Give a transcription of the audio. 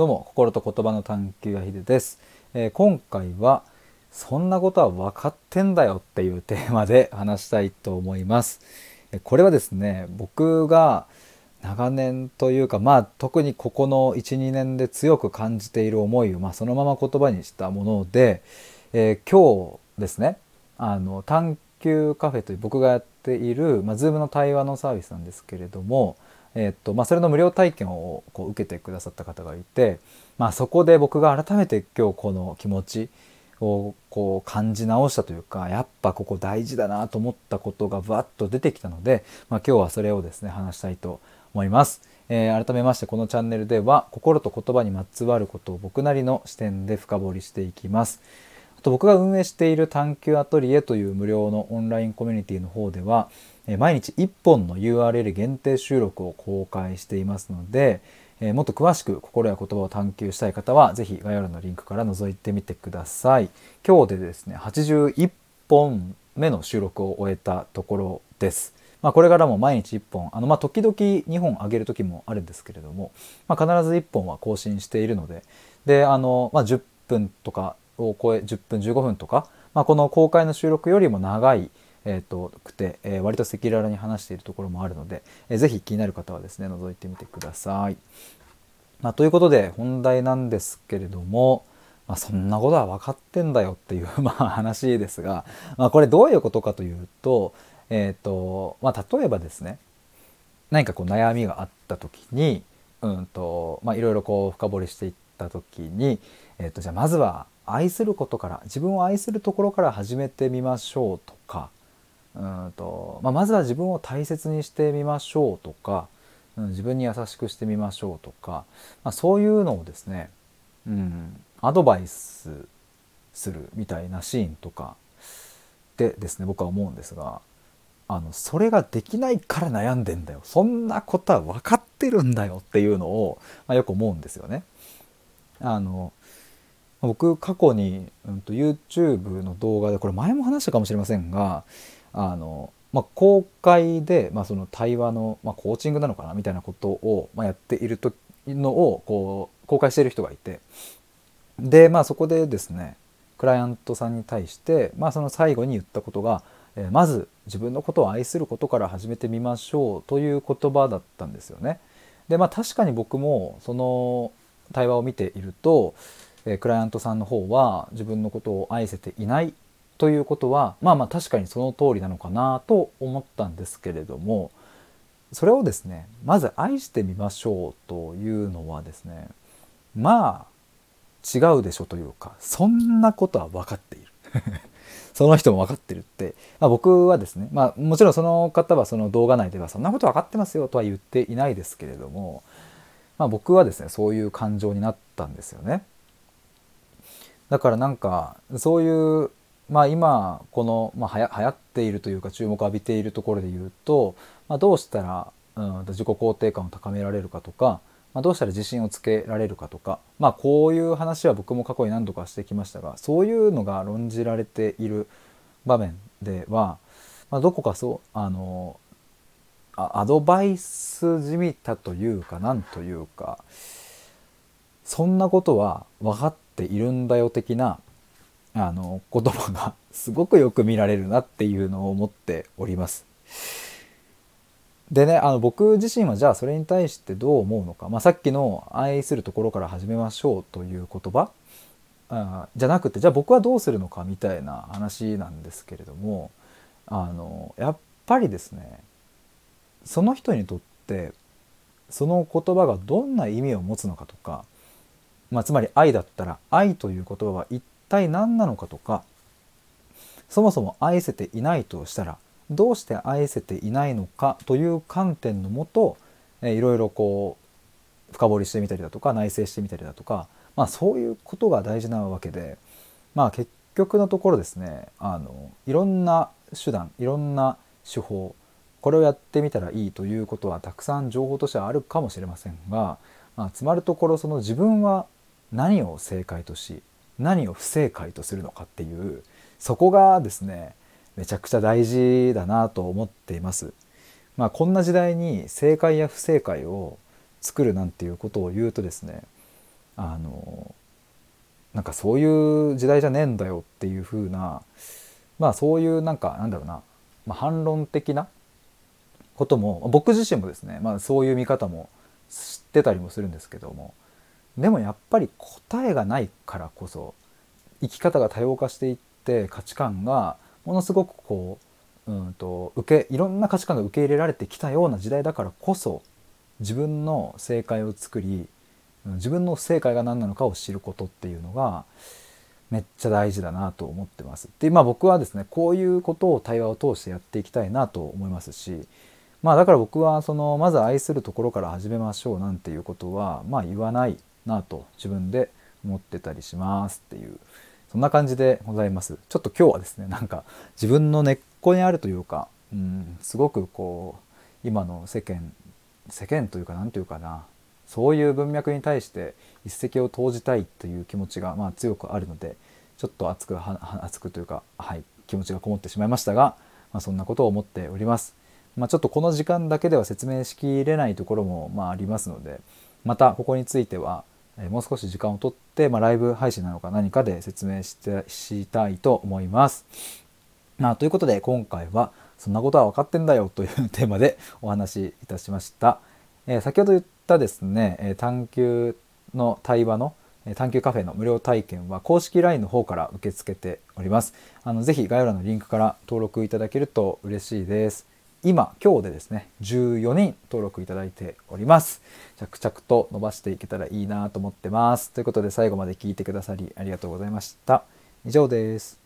どうも心と言葉の探求やひでです、えー、今回はそんなことは分かってんだよっていうテーマで話したいと思います。これはですね僕が長年というかまあ特にここの12年で強く感じている思いを、まあ、そのまま言葉にしたもので、えー、今日ですねあの探求カフェという僕がやっている、まあ、Zoom の対話のサービスなんですけれどもえっとまあ、それの無料体験をこう受けてくださった方がいて、まあ、そこで僕が改めて今日この気持ちをこう感じ直したというかやっぱここ大事だなと思ったことがぶわっと出てきたので、まあ、今日はそれをですね話したいと思います。えー、改めましてこのチャンネルでは心と言葉にまつわることを僕なりの視点で深掘りしていきます。あと僕が運営している探求アトリエという無料のオンラインコミュニティの方では毎日1本の URL 限定収録を公開していますのでもっと詳しく心や言葉を探求したい方は是非概要欄のリンクから覗いてみてください。今日でですね81本目の収録を終えたところです。まあ、これからも毎日1本あのまあ時々2本上げる時もあるんですけれども、まあ、必ず1本は更新しているのでであの、まあ、10分とかを超え10分15分とか、まあ、この公開の収録よりも長いえーと、くて、えー、割と赤裸々に話しているところもあるので、えー、ぜひ気になる方はですね覗いてみてください。まあ、ということで本題なんですけれども、まあ、そんなことは分かってんだよっていう まあ話ですが、まあ、これどういうことかというと,、えーとまあ、例えばですね何かこう悩みがあった時にうんとまあいろいろこう深掘りしていった時に、えーとじゃあまずは愛することから自分を愛するところから始めてみましょうとかうんと、まあ、まずは自分を大切にしてみましょうとか、うん、自分に優しくしてみましょうとか、まあ、そういうのをですね、うん、アドバイスするみたいなシーンとかでですね僕は思うんですがあのそれができないから悩んでんだよそんなことは分かってるんだよっていうのを、まあ、よく思うんですよね。あの僕過去に、うんと、YouTube の動画でこれ前も話したかもしれませんがあの、まあ、公開で、まあ、その対話の、まあ、コーチングなのかなみたいなことを、まあ、やっているとのをこう公開している人がいてで、まあ、そこでですねクライアントさんに対して、まあ、その最後に言ったことが、えー、まず自分のことを愛することから始めてみましょうという言葉だったんですよね。でまあ確かに僕もその対話を見ていると、えー、クライアントさんの方は自分のことを愛せていないということはまあまあ確かにその通りなのかなと思ったんですけれどもそれをですねまず愛してみましょうというのはですねまあ違うでしょというかそんなことは分かっている その人も分かってるって、まあ、僕はですねまあもちろんその方はその動画内ではそんなこと分かってますよとは言っていないですけれども、まあ、僕はですねそういう感情になったんですよね。だからなんかそういうまあ、今この、まあ、はや流行っているというか注目を浴びているところで言うと、まあ、どうしたら、うん、自己肯定感を高められるかとか、まあ、どうしたら自信をつけられるかとか、まあ、こういう話は僕も過去に何度かしてきましたがそういうのが論じられている場面では、まあ、どこかそうあのアドバイスじみたというかなんというかそんなことは分かっているんだよ的なあの言葉が すごくよく見られるなっていうのを思っております。でねあの僕自身はじゃあそれに対してどう思うのか、まあ、さっきの「愛するところから始めましょう」という言葉。あじゃなくてじゃあ僕はどうするのかみたいな話なんですけれども。あのやっぱりですねその人にとってその言葉がどんな意味を持つのかとか、まあ、つまり愛だったら愛という言葉は一体何なのかとかそもそも愛せていないとしたらどうして愛せていないのかという観点のもといろいろこう深掘りしてみたりだとか内省してみたりだとか、まあ、そういうことが大事なわけで、まあ、結局のところですねあのいろんな手段いろんな手法これをやってみたらいいということはたくさん情報としてはあるかもしれませんが、まあ、つまるところその自分は何を正解とし何を不正解とするのかっていうそこがですねめちゃくちゃ大事だなと思っています。まあ、こんな時代に正解や不正解を作るなんていうことを言うとですねあのなんかそういう時代じゃねえんだよっていう風なまあそういうなんかなんだろうな、まあ、反論的なことも僕自身もですね、まあ、そういう見方も知ってたりもするんですけどもでもやっぱり答えがないからこそ生き方が多様化していって価値観がものすごくこう、うんと受けいろんな価値観が受け入れられてきたような時代だからこそ自分の正解を作り自分の正解が何なのかを知ることっていうのがめっちゃ大事だなと思ってます。でまあ僕はですねこういうことを対話を通してやっていきたいなと思いますしまあだから僕はそのまず愛するところから始めましょうなんていうことはまあ言わないなと自分で思ってたりしますっていうそんな感じでございます。ちょっと今日はですねなんか自分の根っこにあるというか、うん、すごくこう今の世間世間というか何というかなそういう文脈に対して一石を投じたいという気持ちがまあ強くあるのでちょっと熱く熱くというか、はい、気持ちがこもってしまいましたが、まあ、そんなことを思っております。まあ、ちょっとこの時間だけでは説明しきれないところもまあありますのでまたここについてはもう少し時間をとって、まあ、ライブ配信なのか何かで説明してしたいと思います。まあ、ということで今回は「そんなことは分かってんだよ」というテーマで お話しいたしました。えー、先ほど言ったですね探求の対話の探求カフェの無料体験は公式 LINE の方から受け付けております。あのぜひ概要欄のリンクから登録いただけると嬉しいです。今今日でですね14人登録いただいております。着々と伸ばしていけたらいいなと思ってます。ということで最後まで聞いてくださりありがとうございました。以上です。